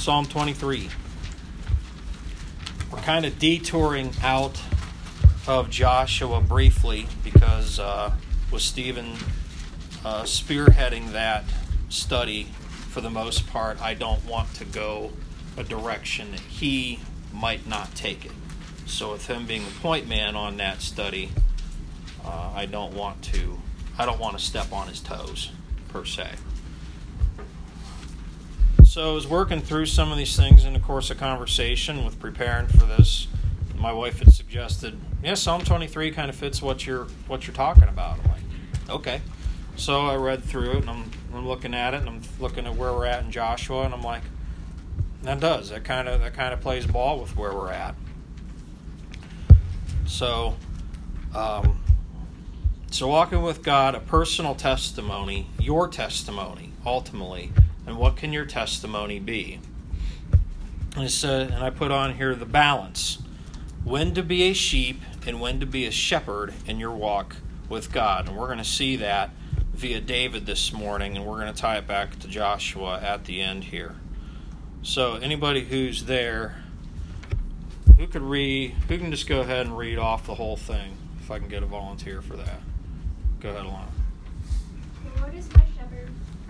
Psalm 23. We're kind of detouring out of Joshua briefly because uh, with Stephen uh, spearheading that study for the most part, I don't want to go a direction that he might not take it. So with him being the point man on that study, uh, I don't want to I don't want to step on his toes per se. So I was working through some of these things in the course of conversation with preparing for this. My wife had suggested, "Yeah, Psalm 23 kind of fits what you're what you're talking about." I'm like, "Okay." So I read through it and I'm, I'm looking at it and I'm looking at where we're at in Joshua and I'm like, that does that kind of that kind of plays ball with where we're at. So, um, so walking with God, a personal testimony, your testimony ultimately, and what can your testimony be? And, said, and I put on here the balance: when to be a sheep and when to be a shepherd in your walk with God, and we're going to see that via David this morning, and we're going to tie it back to Joshua at the end here. So, anybody who's there, who could read, who can just go ahead and read off the whole thing, if I can get a volunteer for that. Go ahead, Alana. The Lord is my shepherd, I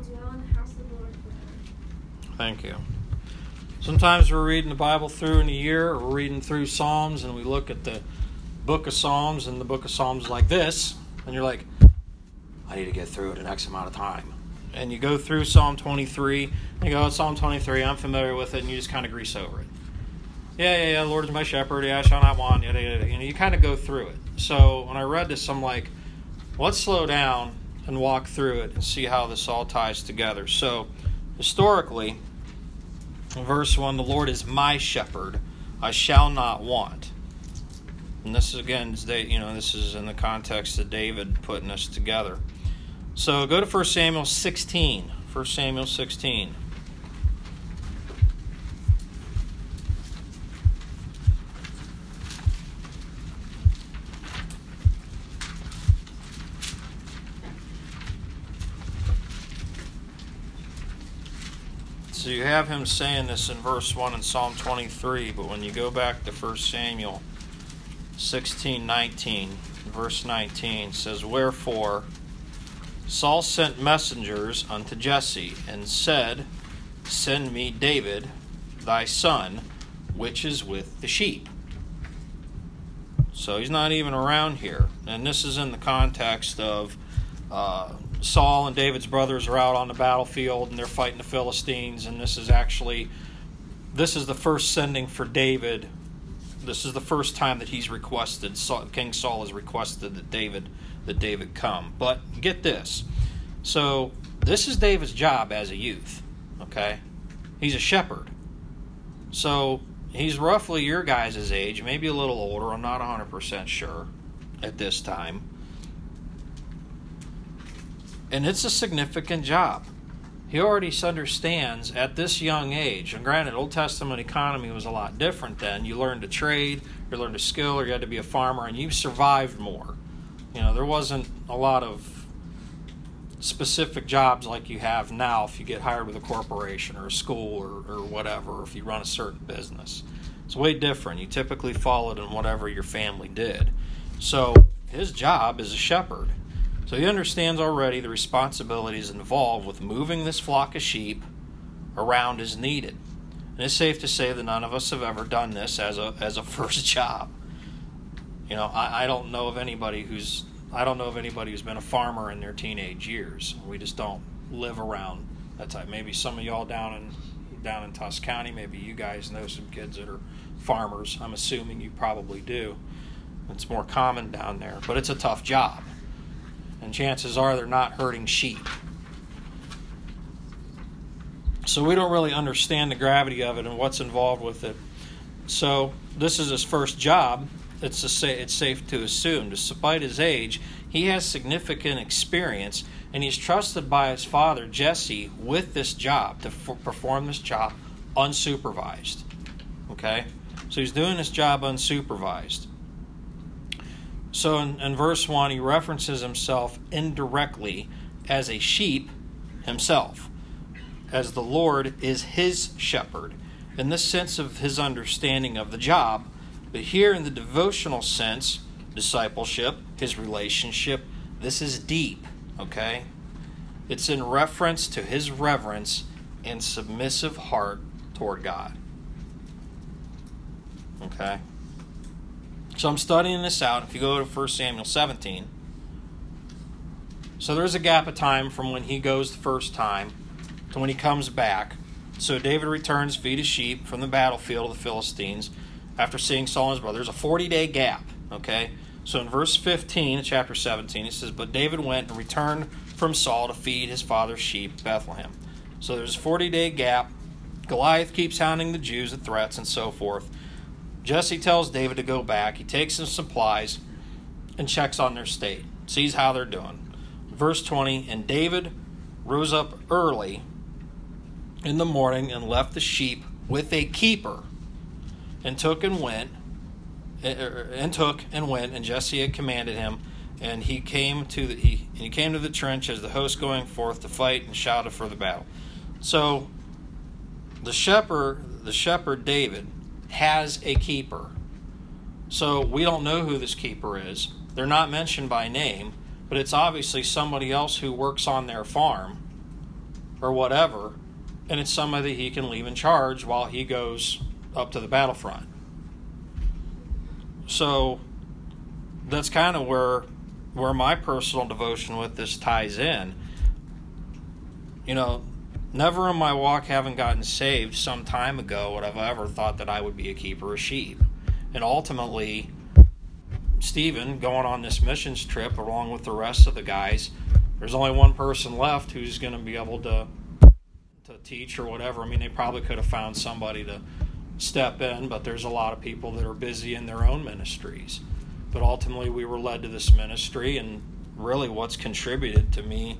dwell in the house of the Lord forever. Thank you. Sometimes we're reading the Bible through in a year, or we're reading through Psalms, and we look at the book of Psalms, and the book of Psalms like this, and you're like, I need to get through it in X amount of time. And you go through Psalm 23, and you go, oh, Psalm 23, I'm familiar with it, and you just kind of grease over it. Yeah, yeah, yeah, Lord is my shepherd, yeah, I shall not want, yada, yada, yada. You know, you kind of go through it. So when I read this, I'm like, let's slow down and walk through it and see how this all ties together. So, historically, verse 1, the Lord is my shepherd, I shall not want. And this is again, you know, this is in the context of David putting us together. So go to 1 Samuel 16. 1 Samuel 16. So you have him saying this in verse 1 in Psalm 23, but when you go back to 1 Samuel 16 19, verse 19 says, Wherefore Saul sent messengers unto Jesse and said, Send me David, thy son, which is with the sheep. So he's not even around here. And this is in the context of uh, Saul and David's brothers are out on the battlefield and they're fighting the Philistines. And this is actually, this is the first sending for David this is the first time that he's requested King Saul has requested that David that David come. But get this. So this is David's job as a youth. Okay? He's a shepherd. So he's roughly your guys' age, maybe a little older. I'm not 100% sure at this time. And it's a significant job he already understands at this young age. And granted, Old Testament economy was a lot different then. You learned to trade, you learned a skill, or you had to be a farmer, and you survived more. You know, there wasn't a lot of specific jobs like you have now if you get hired with a corporation or a school or, or whatever, if you run a certain business. It's way different. You typically followed in whatever your family did. So his job is a shepherd. So he understands already the responsibilities involved with moving this flock of sheep around as needed. And it's safe to say that none of us have ever done this as a as a first job. You know, I, I don't know of anybody who's I don't know of anybody who's been a farmer in their teenage years. We just don't live around that type. Maybe some of y'all down in down in Tusc County, maybe you guys know some kids that are farmers. I'm assuming you probably do. It's more common down there, but it's a tough job and chances are they're not herding sheep. So we don't really understand the gravity of it and what's involved with it. So this is his first job. It's sa- it's safe to assume, despite his age, he has significant experience, and he's trusted by his father Jesse with this job to f- perform this job unsupervised. Okay, so he's doing this job unsupervised. So in, in verse 1, he references himself indirectly as a sheep himself, as the Lord is his shepherd, in the sense of his understanding of the job. But here, in the devotional sense, discipleship, his relationship, this is deep, okay? It's in reference to his reverence and submissive heart toward God. Okay? So I'm studying this out. If you go to 1 Samuel 17, so there's a gap of time from when he goes the first time to when he comes back. So David returns, feed his sheep from the battlefield of the Philistines after seeing Saul and his brother. There's a 40 day gap, okay? So in verse 15 chapter 17, he says, But David went and returned from Saul to feed his father's sheep, Bethlehem. So there's a 40 day gap. Goliath keeps hounding the Jews with threats and so forth. Jesse tells David to go back. He takes some supplies and checks on their state, sees how they're doing. Verse 20 And David rose up early in the morning and left the sheep with a keeper and took and went eh, er, and took and went and Jesse had commanded him and he came to the he, and he came to the trench as the host going forth to fight and shouted for the battle so the shepherd the shepherd David has a keeper. So we don't know who this keeper is. They're not mentioned by name, but it's obviously somebody else who works on their farm or whatever, and it's somebody he can leave in charge while he goes up to the battlefront. So that's kind of where where my personal devotion with this ties in. You know, Never in my walk, having gotten saved some time ago, would have ever thought that I would be a keeper of sheep. And ultimately, Stephen, going on this missions trip along with the rest of the guys, there's only one person left who's going to be able to to teach or whatever. I mean, they probably could have found somebody to step in, but there's a lot of people that are busy in their own ministries. But ultimately, we were led to this ministry, and really, what's contributed to me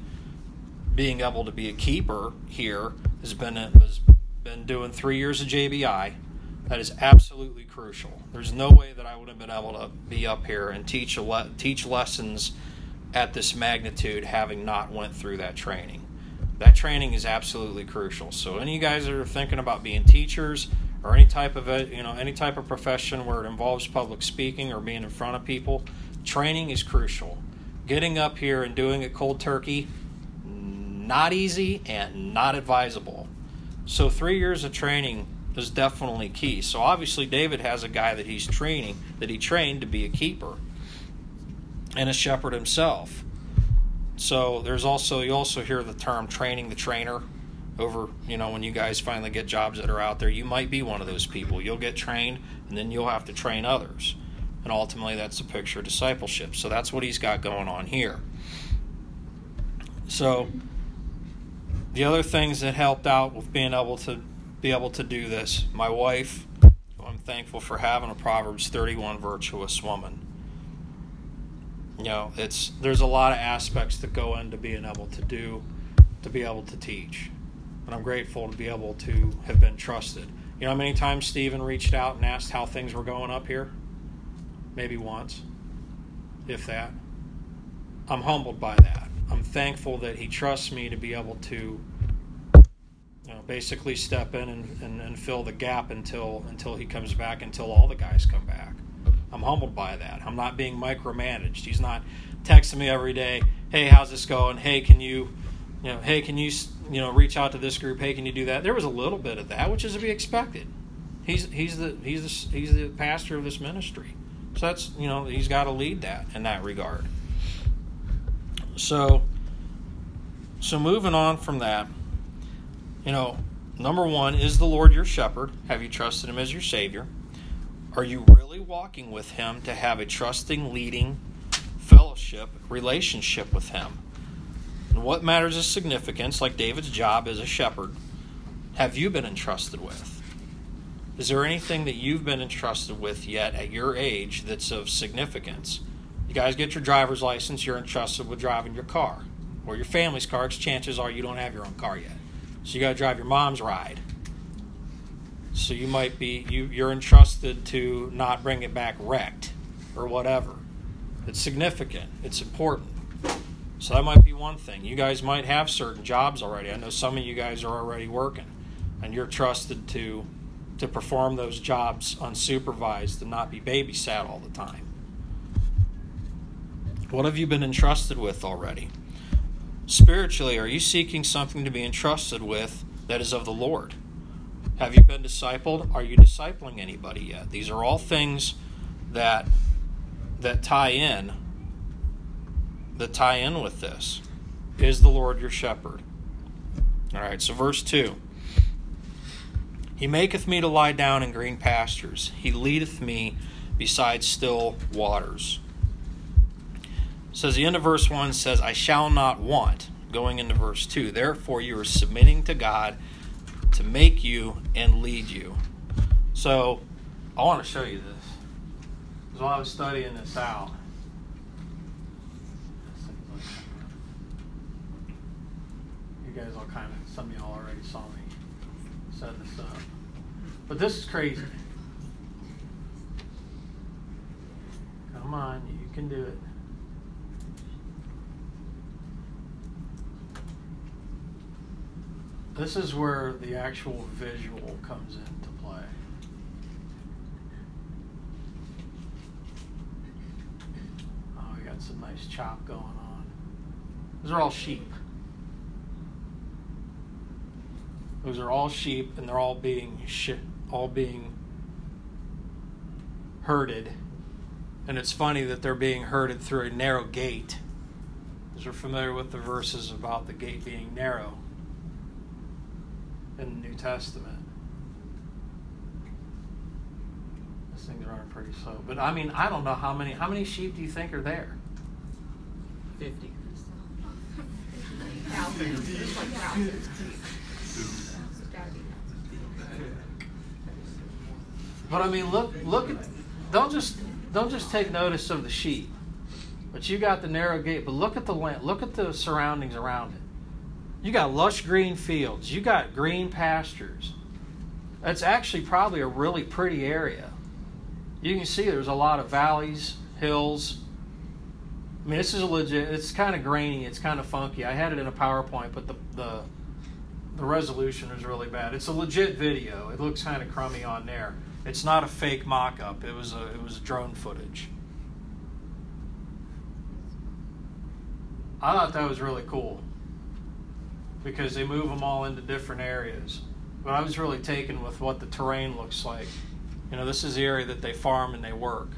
being able to be a keeper here has been has been doing three years of JBI. That is absolutely crucial. There's no way that I would have been able to be up here and teach le- teach lessons at this magnitude having not went through that training. That training is absolutely crucial. So any of you guys that are thinking about being teachers or any type of a, you know any type of profession where it involves public speaking or being in front of people, training is crucial. Getting up here and doing it cold turkey not easy and not advisable. So, three years of training is definitely key. So, obviously, David has a guy that he's training, that he trained to be a keeper and a shepherd himself. So, there's also, you also hear the term training the trainer over, you know, when you guys finally get jobs that are out there. You might be one of those people. You'll get trained and then you'll have to train others. And ultimately, that's the picture of discipleship. So, that's what he's got going on here. So, the other things that helped out with being able to be able to do this, my wife, I'm thankful for having a Proverbs 31 virtuous woman. You know, it's there's a lot of aspects that go into being able to do, to be able to teach, and I'm grateful to be able to have been trusted. You know, how many times Stephen reached out and asked how things were going up here? Maybe once, if that. I'm humbled by that. I'm thankful that he trusts me to be able to you know, basically step in and, and, and, fill the gap until until he comes back, until all the guys come back. I'm humbled by that. I'm not being micromanaged. He's not texting me every day, "Hey, how's this going? Hey, can you, you know, hey, can you, you know, reach out to this group? Hey, can you do that?" There was a little bit of that, which is to be expected. He's he's the he's the he's the pastor of this ministry, so that's you know he's got to lead that in that regard. So, so moving on from that, you know, number one, is the Lord your shepherd? Have you trusted him as your Savior? Are you really walking with him to have a trusting, leading fellowship, relationship with him? And what matters is significance, like David's job as a shepherd. have you been entrusted with? Is there anything that you've been entrusted with yet at your age that's of significance? You guys get your driver's license, you're entrusted with driving your car or your family's car, because chances are you don't have your own car yet. So you got to drive your mom's ride. So you might be you you're entrusted to not bring it back wrecked or whatever. It's significant. It's important. So that might be one thing. You guys might have certain jobs already. I know some of you guys are already working and you're trusted to to perform those jobs unsupervised and not be babysat all the time. What have you been entrusted with already? Spiritually, are you seeking something to be entrusted with that is of the Lord? Have you been discipled? Are you discipling anybody yet? These are all things that that tie in that tie in with this. Is the Lord your shepherd? All right, so verse 2. He maketh me to lie down in green pastures. He leadeth me beside still waters. So the end of verse 1 says, I shall not want, going into verse 2. Therefore, you are submitting to God to make you and lead you. So, I want to show you this. Because while I was studying this out, you guys all kind of, some of y'all already saw me set this up. But this is crazy. Come on, you can do it. This is where the actual visual comes into play. Oh, we got some nice chop going on. Those are all sheep. Those are all sheep, and they're all being all being herded. And it's funny that they're being herded through a narrow gate. Because we're familiar with the verses about the gate being narrow in the New Testament. This thing's running pretty slow. But I mean, I don't know how many how many sheep do you think are there? Fifty. But I mean, look look at don't just don't just take notice of the sheep. But you got the narrow gate, but look at the land, look at the surroundings around it. You got lush green fields, you got green pastures. It's actually probably a really pretty area. You can see there's a lot of valleys, hills. I mean, this is legit. It's kind of grainy. It's kind of funky. I had it in a PowerPoint, but the the the resolution is really bad. It's a legit video. It looks kind of crummy on there. It's not a fake mock-up. It was a it was drone footage. I thought that was really cool because they move them all into different areas. But I was really taken with what the terrain looks like. You know, this is the area that they farm and they work.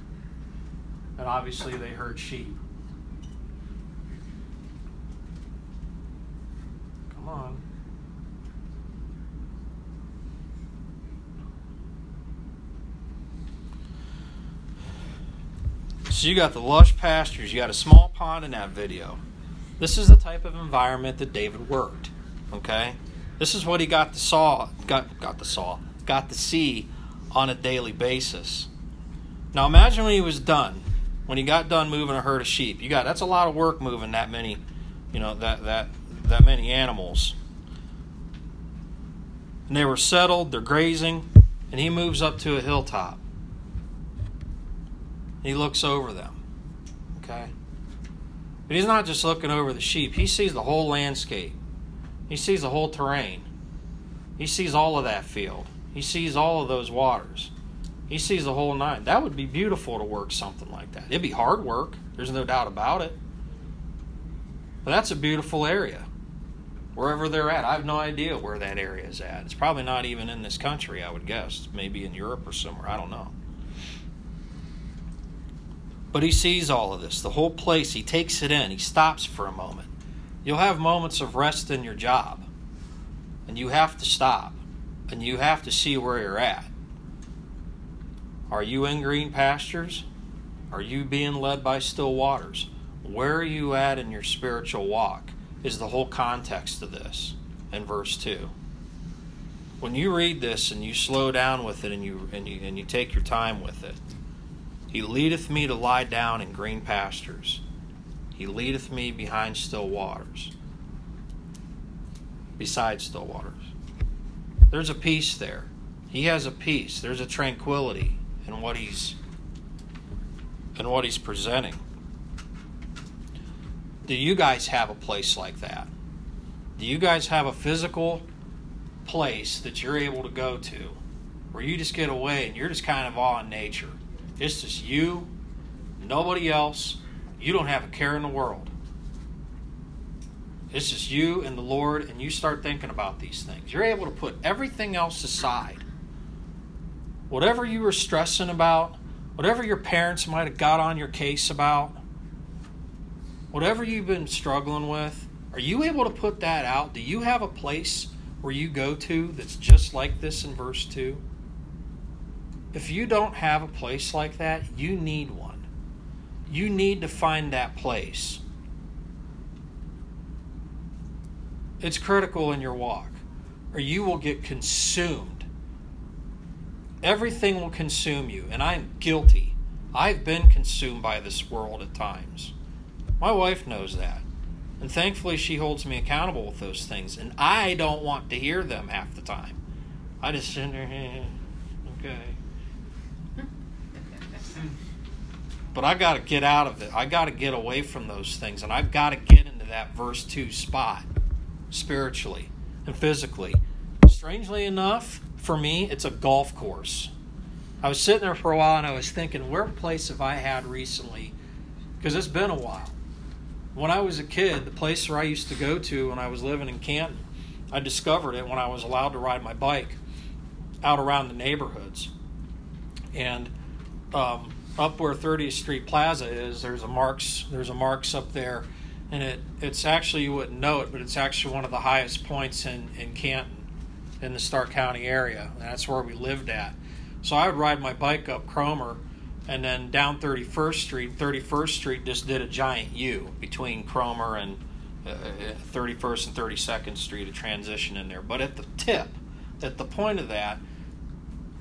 And obviously they herd sheep. Come on. So you got the lush pastures, you got a small pond in that video. This is the type of environment that David worked. Okay? This is what he got to saw got got to saw got to see on a daily basis. Now imagine when he was done, when he got done moving a herd of sheep. You got that's a lot of work moving that many, you know, that that that many animals. And they were settled, they're grazing, and he moves up to a hilltop. He looks over them. Okay? But he's not just looking over the sheep, he sees the whole landscape, he sees the whole terrain, he sees all of that field, he sees all of those waters. He sees the whole nine. That would be beautiful to work something like that. It'd be hard work, there's no doubt about it. But that's a beautiful area. Wherever they're at. I have no idea where that area is at. It's probably not even in this country, I would guess. Maybe in Europe or somewhere. I don't know. But he sees all of this, the whole place. He takes it in. He stops for a moment. You'll have moments of rest in your job, and you have to stop, and you have to see where you're at. Are you in green pastures? Are you being led by still waters? Where are you at in your spiritual walk? Is the whole context of this in verse 2. when you read this and you slow down with it and you and you and you take your time with it, He leadeth me to lie down in green pastures. He leadeth me behind still waters. Beside still waters. There's a peace there. He has a peace. There's a tranquility in what he's in what he's presenting. Do you guys have a place like that? Do you guys have a physical place that you're able to go to where you just get away and you're just kind of all in nature? It's just you, nobody else. You don't have a care in the world. It's just you and the Lord, and you start thinking about these things. You're able to put everything else aside. Whatever you were stressing about, whatever your parents might have got on your case about, whatever you've been struggling with, are you able to put that out? Do you have a place where you go to that's just like this in verse 2? If you don't have a place like that, you need one. You need to find that place. It's critical in your walk, or you will get consumed. Everything will consume you, and I'm guilty. I've been consumed by this world at times. My wife knows that. And thankfully, she holds me accountable with those things. And I don't want to hear them half the time. I just sit there, okay. But I got to get out of it. I got to get away from those things. And I've got to get into that verse 2 spot spiritually and physically. Strangely enough, for me, it's a golf course. I was sitting there for a while and I was thinking, where place have I had recently? Because it's been a while. When I was a kid, the place where I used to go to when I was living in Canton, I discovered it when I was allowed to ride my bike out around the neighborhoods. And um, up where 30th Street Plaza is, there's a Marc's. There's a Marc's up there, and it it's actually you wouldn't know it, but it's actually one of the highest points in in Canton, in the Stark County area. And that's where we lived at. So I would ride my bike up Cromer and then down 31st Street, 31st Street just did a giant U between Cromer and uh, 31st and 32nd Street, a transition in there. But at the tip, at the point of that,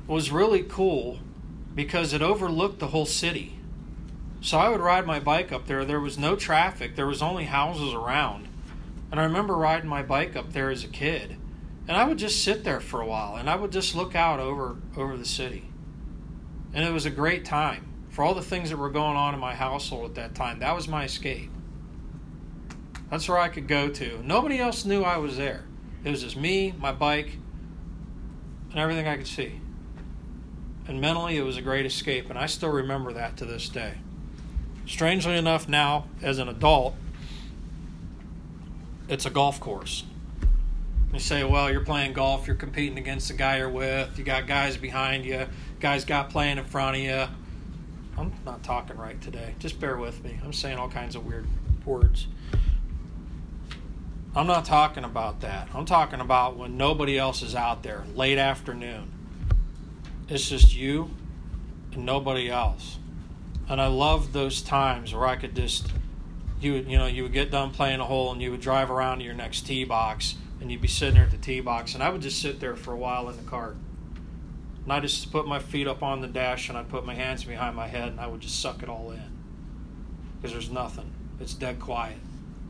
was really cool because it overlooked the whole city. So I would ride my bike up there. There was no traffic, there was only houses around. And I remember riding my bike up there as a kid. And I would just sit there for a while and I would just look out over over the city. And it was a great time. For all the things that were going on in my household at that time, that was my escape. That's where I could go to. Nobody else knew I was there. It was just me, my bike, and everything I could see. And mentally, it was a great escape, and I still remember that to this day. Strangely enough, now, as an adult, it's a golf course. You say, well, you're playing golf, you're competing against the guy you're with, you got guys behind you, guys got playing in front of you. I'm not talking right today. Just bear with me. I'm saying all kinds of weird words. I'm not talking about that. I'm talking about when nobody else is out there, late afternoon. It's just you and nobody else. And I love those times where I could just you would you know, you would get done playing a hole and you would drive around to your next tee box and you'd be sitting there at the tee box and I would just sit there for a while in the cart and I just put my feet up on the dash and I'd put my hands behind my head and I would just suck it all in. Because there's nothing. It's dead quiet.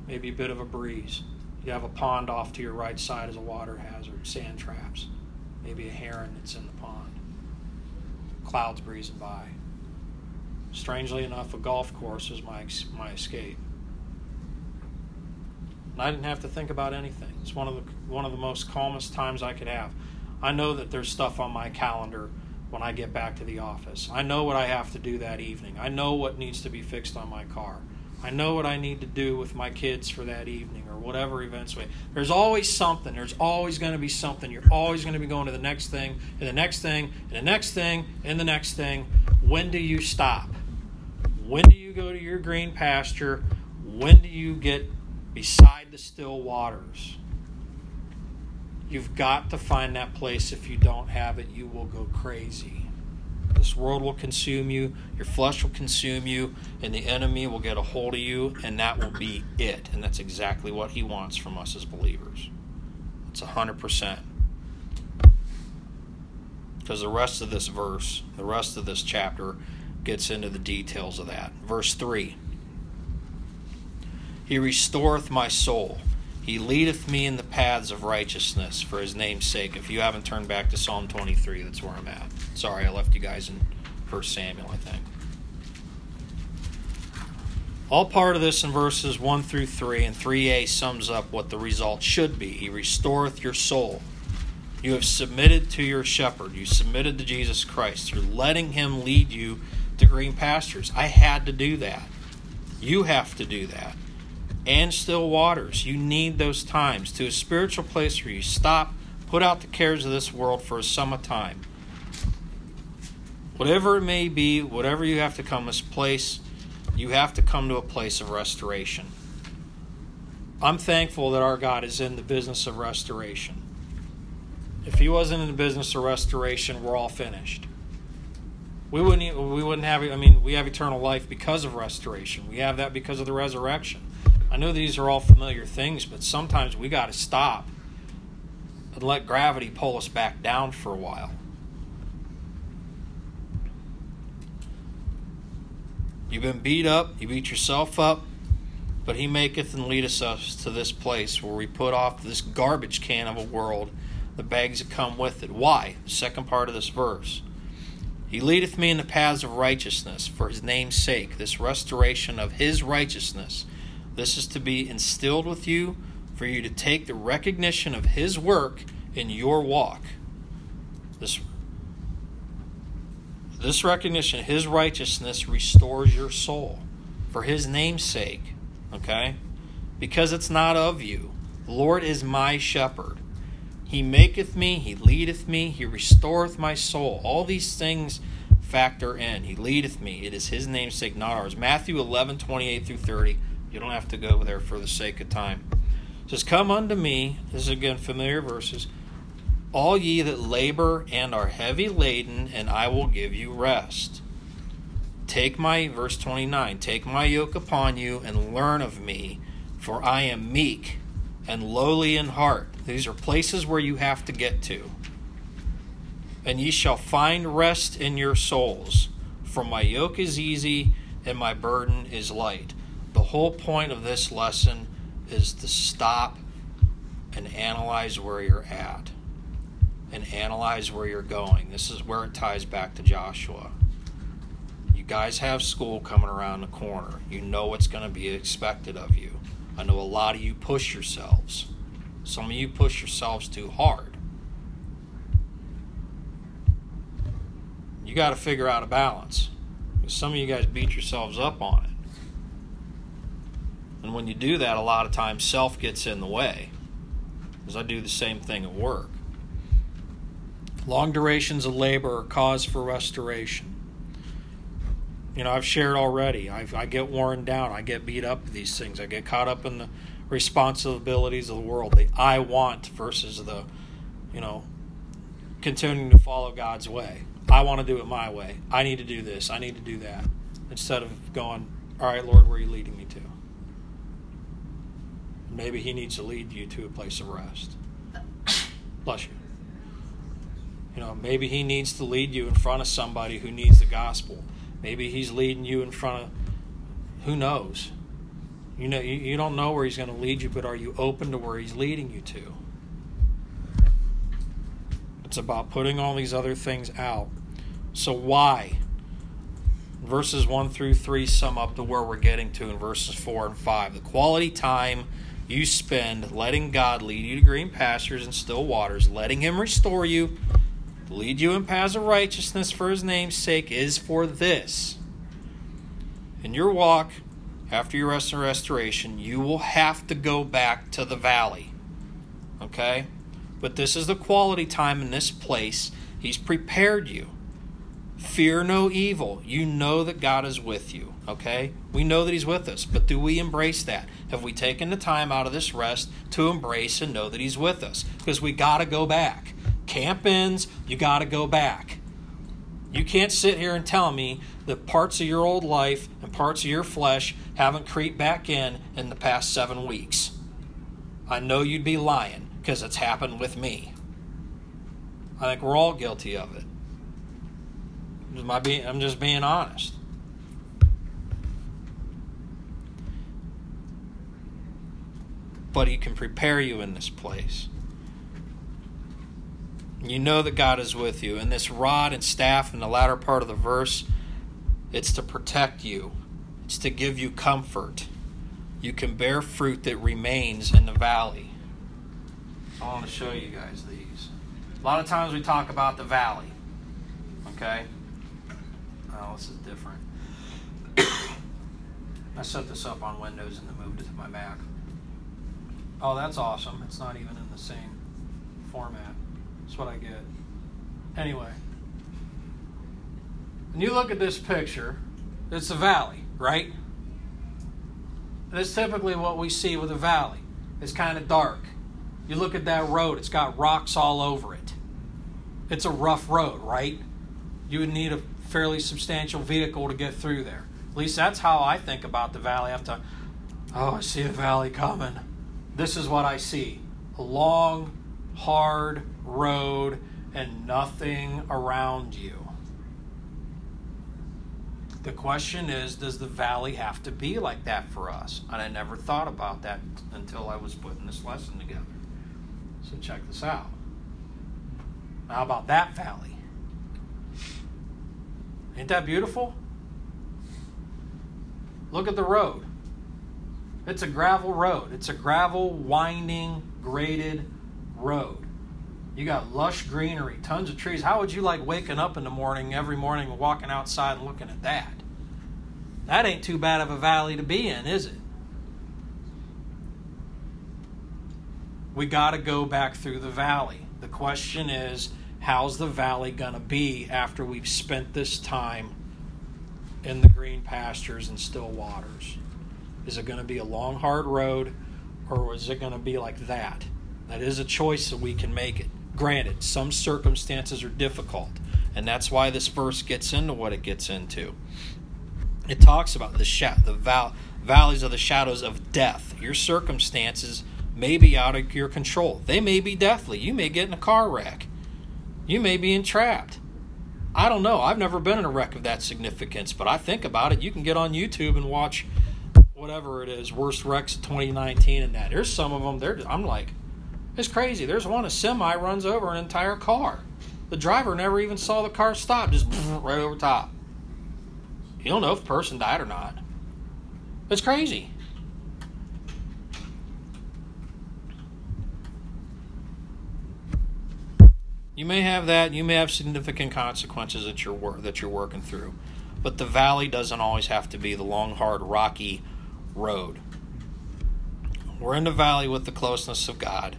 Maybe a bit of a breeze. You have a pond off to your right side as a water hazard, sand traps. Maybe a heron that's in the pond. Clouds breezing by. Strangely enough, a golf course was my, my escape. And I didn't have to think about anything. It's one of the one of the most calmest times I could have. I know that there's stuff on my calendar when I get back to the office. I know what I have to do that evening. I know what needs to be fixed on my car. I know what I need to do with my kids for that evening or whatever events we. There's always something. There's always going to be something. You're always going to be going to the next thing, and the next thing, and the next thing, and the next thing. When do you stop? When do you go to your green pasture? When do you get beside the still waters? You've got to find that place. If you don't have it, you will go crazy. This world will consume you, your flesh will consume you, and the enemy will get a hold of you, and that will be it. And that's exactly what he wants from us as believers. It's 100%. because the rest of this verse, the rest of this chapter, gets into the details of that. Verse 3 He restoreth my soul. He leadeth me in the paths of righteousness for his name's sake. If you haven't turned back to Psalm 23, that's where I'm at. Sorry, I left you guys in 1 Samuel, I think. All part of this in verses 1 through 3, and 3a sums up what the result should be. He restoreth your soul. You have submitted to your shepherd. You submitted to Jesus Christ. You're letting him lead you to green pastures. I had to do that. You have to do that. And still waters. You need those times to a spiritual place where you stop, put out the cares of this world for a summer time. Whatever it may be, whatever you have to come this place you have to come to a place of restoration. I'm thankful that our God is in the business of restoration. If He wasn't in the business of restoration, we're all finished. We wouldn't. We wouldn't have. I mean, we have eternal life because of restoration. We have that because of the resurrection. I know these are all familiar things, but sometimes we got to stop and let gravity pull us back down for a while. You've been beat up, you beat yourself up, but he maketh and leadeth us to this place where we put off this garbage can of a world, the bags that come with it. Why? The second part of this verse. He leadeth me in the paths of righteousness for his name's sake, this restoration of his righteousness. This is to be instilled with you for you to take the recognition of his work in your walk. This this recognition, his righteousness restores your soul for his name's sake. Okay? Because it's not of you. The Lord is my shepherd. He maketh me, he leadeth me, he restoreth my soul. All these things factor in. He leadeth me. It is his name's sake, not ours. Matthew 11, 28 through 30. You don't have to go there for the sake of time. It says, Come unto me. This is again familiar verses all ye that labor and are heavy laden, and I will give you rest. Take my, verse 29, take my yoke upon you and learn of me, for I am meek and lowly in heart. These are places where you have to get to. And ye shall find rest in your souls, for my yoke is easy and my burden is light. The whole point of this lesson is to stop and analyze where you're at and analyze where you're going. This is where it ties back to Joshua. You guys have school coming around the corner. You know what's going to be expected of you. I know a lot of you push yourselves. Some of you push yourselves too hard. You got to figure out a balance. Some of you guys beat yourselves up on it. And when you do that, a lot of times self gets in the way. Because I do the same thing at work. Long durations of labor are cause for restoration. You know, I've shared already. i I get worn down. I get beat up with these things. I get caught up in the responsibilities of the world, the I want versus the, you know, continuing to follow God's way. I want to do it my way. I need to do this. I need to do that. Instead of going, all right, Lord, where are you leading me to? Maybe He needs to lead you to a place of rest. Bless you. You know, maybe he needs to lead you in front of somebody who needs the gospel. Maybe he's leading you in front of who knows. You know, you, you don't know where he's going to lead you, but are you open to where he's leading you to? It's about putting all these other things out. So why? Verses 1 through 3 sum up to where we're getting to in verses 4 and 5. The quality time you spend letting God lead you to green pastures and still waters, letting Him restore you, lead you in paths of righteousness for his name's sake is for this. In your walk, after your rest and restoration, you will have to go back to the valley. Okay? But this is the quality time in this place. He's prepared you. Fear no evil. You know that God is with you. Okay? We know that He's with us, but do we embrace that? Have we taken the time out of this rest to embrace and know that He's with us? Because we got to go back. Camp ends, you got to go back. You can't sit here and tell me that parts of your old life and parts of your flesh haven't creeped back in in the past seven weeks. I know you'd be lying because it's happened with me. I think we're all guilty of it. I'm just being honest. But He can prepare you in this place. You know that God is with you. And this rod and staff in the latter part of the verse, it's to protect you, it's to give you comfort. You can bear fruit that remains in the valley. I want to show you guys these. A lot of times we talk about the valley. Okay? Oh, this is different. I set this up on Windows and then moved it to my Mac. Oh, that's awesome. It's not even in the same format. That's what I get. Anyway, when you look at this picture, it's a valley, right? That's typically what we see with a valley. It's kind of dark. You look at that road, it's got rocks all over it. It's a rough road, right? You would need a fairly substantial vehicle to get through there. At least that's how I think about the valley. I have to, oh, I see a valley coming. This is what I see a long, hard road and nothing around you. The question is, does the valley have to be like that for us? And I never thought about that until I was putting this lesson together. So check this out. How about that valley? Ain't that beautiful? Look at the road. It's a gravel road. It's a gravel, winding, graded road. You got lush greenery, tons of trees. How would you like waking up in the morning, every morning, walking outside and looking at that? That ain't too bad of a valley to be in, is it? We got to go back through the valley. The question is, how's the valley going to be after we've spent this time in the green pastures and still waters? Is it going to be a long, hard road, or is it going to be like that? That is a choice that we can make it. Granted, some circumstances are difficult, and that's why this verse gets into what it gets into. It talks about the sh- the val- valleys of the shadows of death. Your circumstances may be out of your control. They may be deathly. You may get in a car wreck. You may be entrapped. I don't know. I've never been in a wreck of that significance, but I think about it. You can get on YouTube and watch whatever it is, worst wrecks of 2019 and that. There's some of them. They're, I'm like, it's crazy. There's one, a semi runs over an entire car. The driver never even saw the car stop, just right over top. You don't know if the person died or not. It's crazy. You may have that. You may have significant consequences that you're wor- that you're working through, but the valley doesn't always have to be the long, hard, rocky road. We're in the valley with the closeness of God.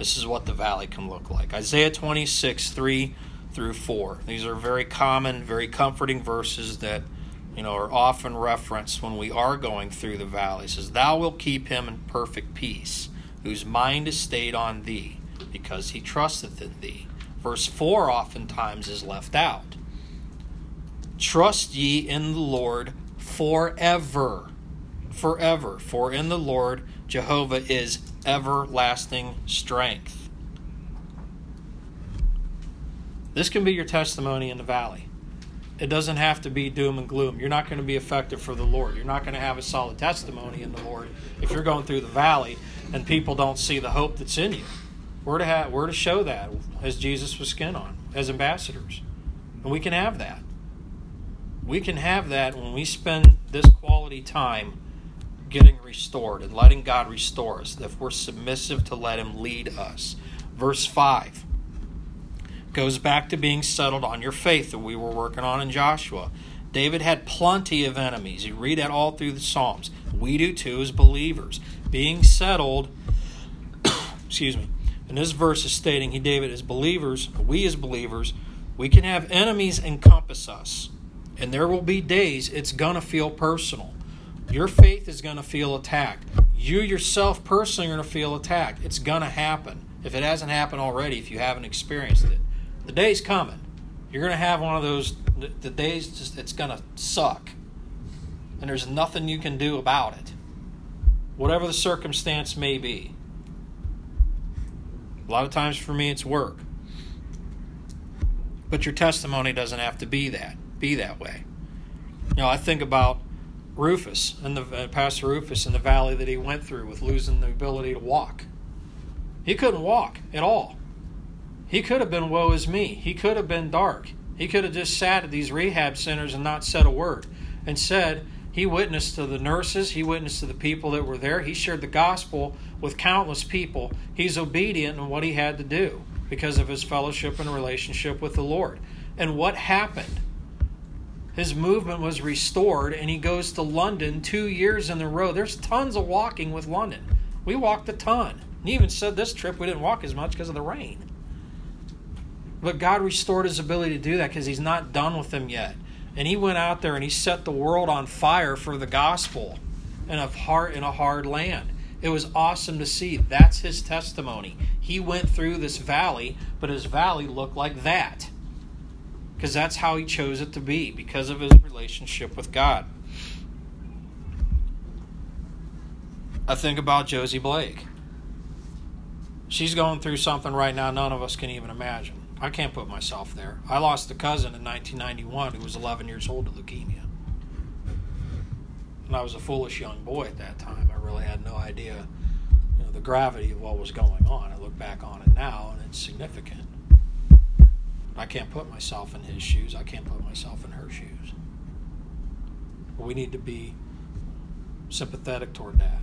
This is what the valley can look like. Isaiah 26, 3 through 4. These are very common, very comforting verses that you know are often referenced when we are going through the valley. It says, Thou wilt keep him in perfect peace, whose mind is stayed on thee, because he trusteth in thee. Verse 4 oftentimes is left out. Trust ye in the Lord forever. Forever. For in the Lord Jehovah is everlasting strength. This can be your testimony in the valley. It doesn't have to be doom and gloom. You're not going to be effective for the Lord. You're not going to have a solid testimony in the Lord if you're going through the valley and people don't see the hope that's in you. We're to have, we're to show that as Jesus was skin on, as ambassadors, and we can have that. We can have that when we spend this quality time getting restored and letting God restore us. If we're submissive to let Him lead us. Verse five goes back to being settled on your faith that we were working on in Joshua. David had plenty of enemies. You read that all through the Psalms. We do too as believers. Being settled, excuse me, and this verse is stating, he, David, as believers, we as believers, we can have enemies encompass us. And there will be days it's going to feel personal. Your faith is going to feel attacked. You yourself personally are going to feel attacked. It's going to happen. If it hasn't happened already, if you haven't experienced it, the day's coming. You're going to have one of those, the days just, it's going to suck. And there's nothing you can do about it, whatever the circumstance may be. A lot of times for me, it's work. But your testimony doesn't have to be that be that way. You know, I think about Rufus and the uh, Pastor Rufus in the valley that he went through with losing the ability to walk. He couldn't walk at all. He could have been woe is me. He could have been dark. He could have just sat at these rehab centers and not said a word. And said he witnessed to the nurses, he witnessed to the people that were there. He shared the gospel with countless people. He's obedient in what he had to do because of his fellowship and relationship with the Lord. And what happened? His movement was restored, and he goes to London two years in a row. There's tons of walking with London. We walked a ton. He even said this trip we didn't walk as much because of the rain. But God restored his ability to do that because he's not done with them yet. And he went out there and he set the world on fire for the gospel in a hard in a hard land. It was awesome to see. That's his testimony. He went through this valley, but his valley looked like that because that's how he chose it to be because of his relationship with God. I think about Josie Blake. She's going through something right now none of us can even imagine. I can't put myself there. I lost a cousin in 1991 who was 11 years old to leukemia. And I was a foolish young boy at that time. I really had no idea you know, the gravity of what was going on. I look back on it now and it's significant. I can't put myself in his shoes. I can't put myself in her shoes. But we need to be sympathetic toward that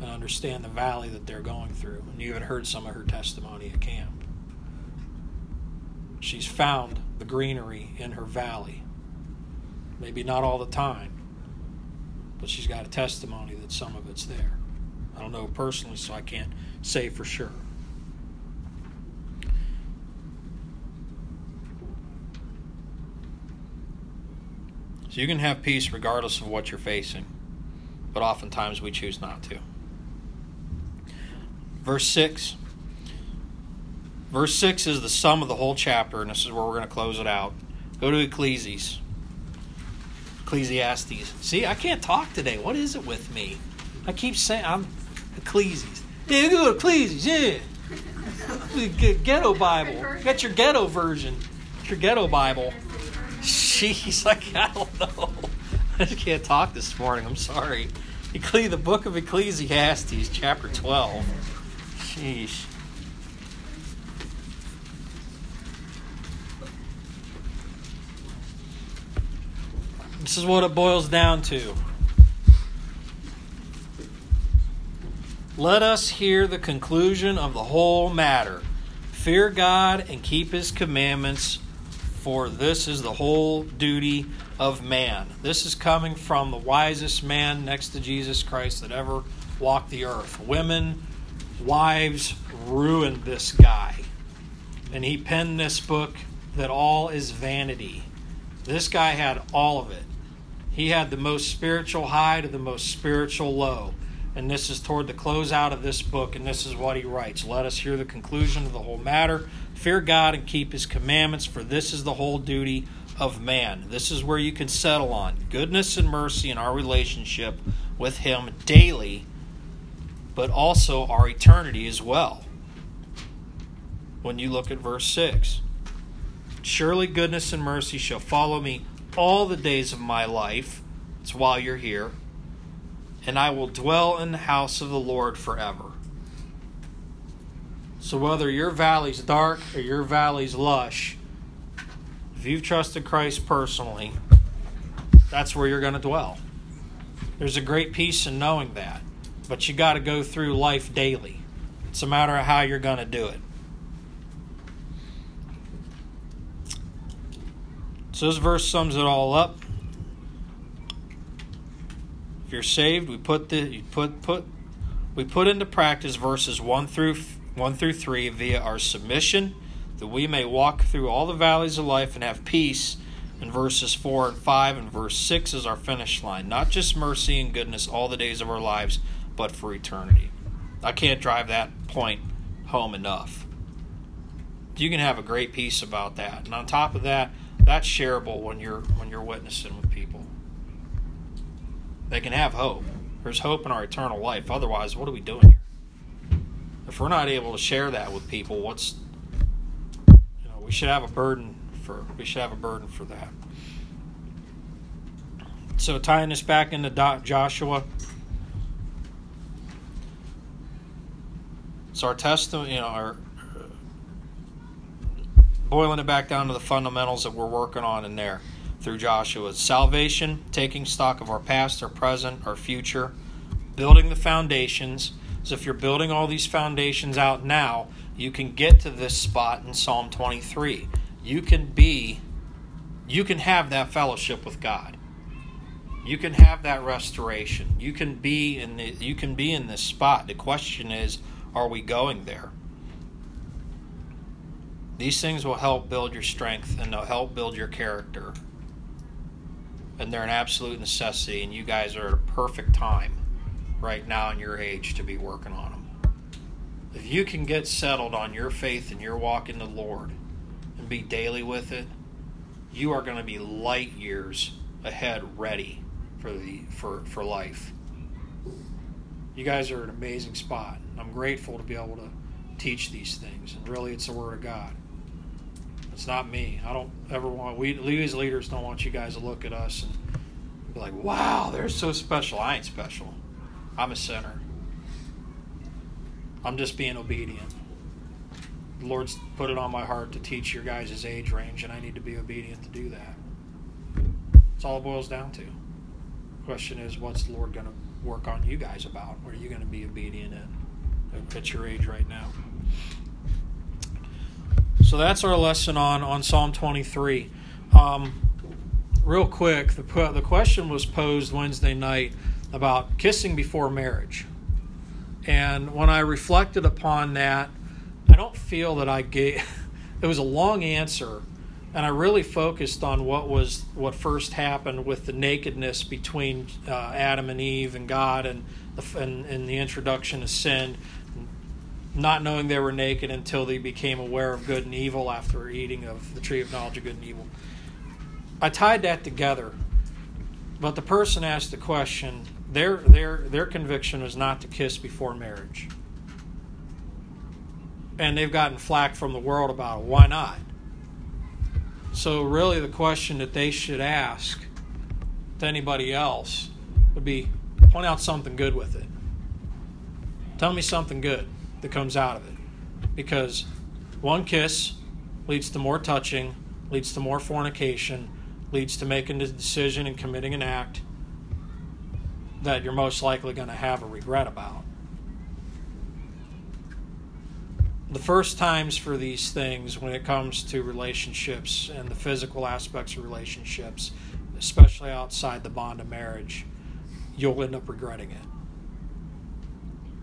and understand the valley that they're going through. And you had heard some of her testimony at camp. She's found the greenery in her valley. Maybe not all the time, but she's got a testimony that some of it's there. I don't know personally, so I can't say for sure. So you can have peace regardless of what you're facing, but oftentimes we choose not to. Verse 6. Verse 6 is the sum of the whole chapter, and this is where we're going to close it out. Go to Ecclesiastes. Ecclesiastes. See, I can't talk today. What is it with me? I keep saying I'm Ecclesiastes. Yeah, go to Ecclesiastes. Yeah. ghetto Bible. Got your ghetto version. Your ghetto Bible. Jeez, I don't know. I just can't talk this morning. I'm sorry. The book of Ecclesiastes, chapter 12. Sheesh. This is what it boils down to. Let us hear the conclusion of the whole matter. Fear God and keep his commandments for this is the whole duty of man. This is coming from the wisest man next to Jesus Christ that ever walked the earth. Women, wives ruined this guy. And he penned this book that all is vanity. This guy had all of it. He had the most spiritual high to the most spiritual low. And this is toward the close out of this book, and this is what he writes. Let us hear the conclusion of the whole matter. Fear God and keep his commandments, for this is the whole duty of man. This is where you can settle on goodness and mercy in our relationship with him daily, but also our eternity as well. When you look at verse 6 Surely goodness and mercy shall follow me all the days of my life. It's while you're here. And I will dwell in the house of the Lord forever. So whether your valley's dark or your valley's lush, if you've trusted Christ personally, that's where you're going to dwell. There's a great peace in knowing that, but you got to go through life daily. It's a matter of how you're going to do it. So this verse sums it all up. If you're saved, we put the you put put we put into practice verses 1 through 1 through 3 via our submission, that we may walk through all the valleys of life and have peace. In verses 4 and 5 and verse 6 is our finish line. Not just mercy and goodness all the days of our lives, but for eternity. I can't drive that point home enough. You can have a great peace about that. And on top of that, that's shareable when you're when you're witnessing with people. They can have hope. There's hope in our eternal life. Otherwise, what are we doing here? if we're not able to share that with people, what's you know, we should have a burden for we should have a burden for that. So tying this back into Joshua. So our testimony, you know, our uh, boiling it back down to the fundamentals that we're working on in there through Joshua. Salvation, taking stock of our past, our present, our future, building the foundations. So if you're building all these foundations out now, you can get to this spot in Psalm 23. You can be you can have that fellowship with God. You can have that restoration. You can be in the, you can be in this spot. The question is, are we going there? These things will help build your strength and they'll help build your character. And they're an absolute necessity, and you guys are at a perfect time right now in your age to be working on them. If you can get settled on your faith and your walk in the Lord and be daily with it, you are going to be light years ahead ready for the for, for life. You guys are an amazing spot. I'm grateful to be able to teach these things. And really it's the word of God. It's not me. I don't ever want we as leaders don't want you guys to look at us and be like, "Wow, they're so special." I ain't special. I'm a sinner. I'm just being obedient. The Lord's put it on my heart to teach your guys' his age range, and I need to be obedient to do that. That's all it boils down to. Question is, what's the Lord going to work on you guys about? What are you going to be obedient in at your age right now? So that's our lesson on, on Psalm 23. Um, real quick, the, the question was posed Wednesday night about kissing before marriage. And when I reflected upon that, I don't feel that I gave it was a long answer and I really focused on what was what first happened with the nakedness between uh, Adam and Eve and God and the, and, and the introduction of sin not knowing they were naked until they became aware of good and evil after eating of the tree of knowledge of good and evil. I tied that together, but the person asked the question. Their their their conviction is not to kiss before marriage, and they've gotten flack from the world about it. Why not? So really, the question that they should ask to anybody else would be, point out something good with it. Tell me something good that comes out of it. Because one kiss leads to more touching, leads to more fornication, leads to making a decision and committing an act that you're most likely going to have a regret about. The first times for these things, when it comes to relationships and the physical aspects of relationships, especially outside the bond of marriage, you'll end up regretting it.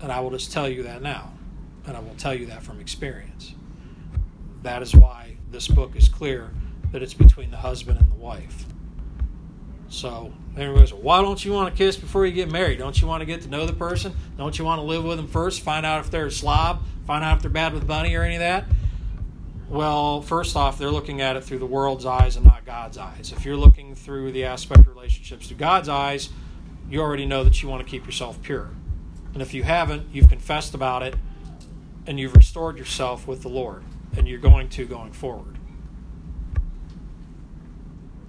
And I will just tell you that now and I will tell you that from experience. That is why this book is clear that it's between the husband and the wife. So everybody goes, why don't you want to kiss before you get married? Don't you want to get to know the person? Don't you want to live with them first? Find out if they're a slob? Find out if they're bad with money or any of that? Well, first off, they're looking at it through the world's eyes and not God's eyes. If you're looking through the aspect of relationships through God's eyes, you already know that you want to keep yourself pure. And if you haven't, you've confessed about it and you've restored yourself with the Lord, and you're going to going forward.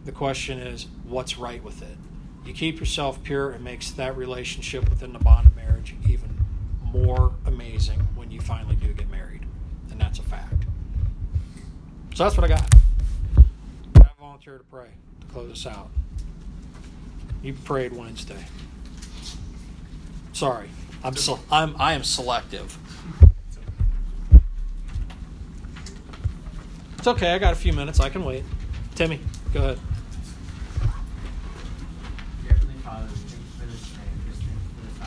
The question is, what's right with it? You keep yourself pure, it makes that relationship within the bond of marriage even more amazing when you finally do get married. And that's a fact. So that's what I got. I volunteer to pray to close us out. You prayed Wednesday. Sorry, I'm so I'm I am selective. It's okay. I got a few minutes. I can wait. Timmy, go ahead.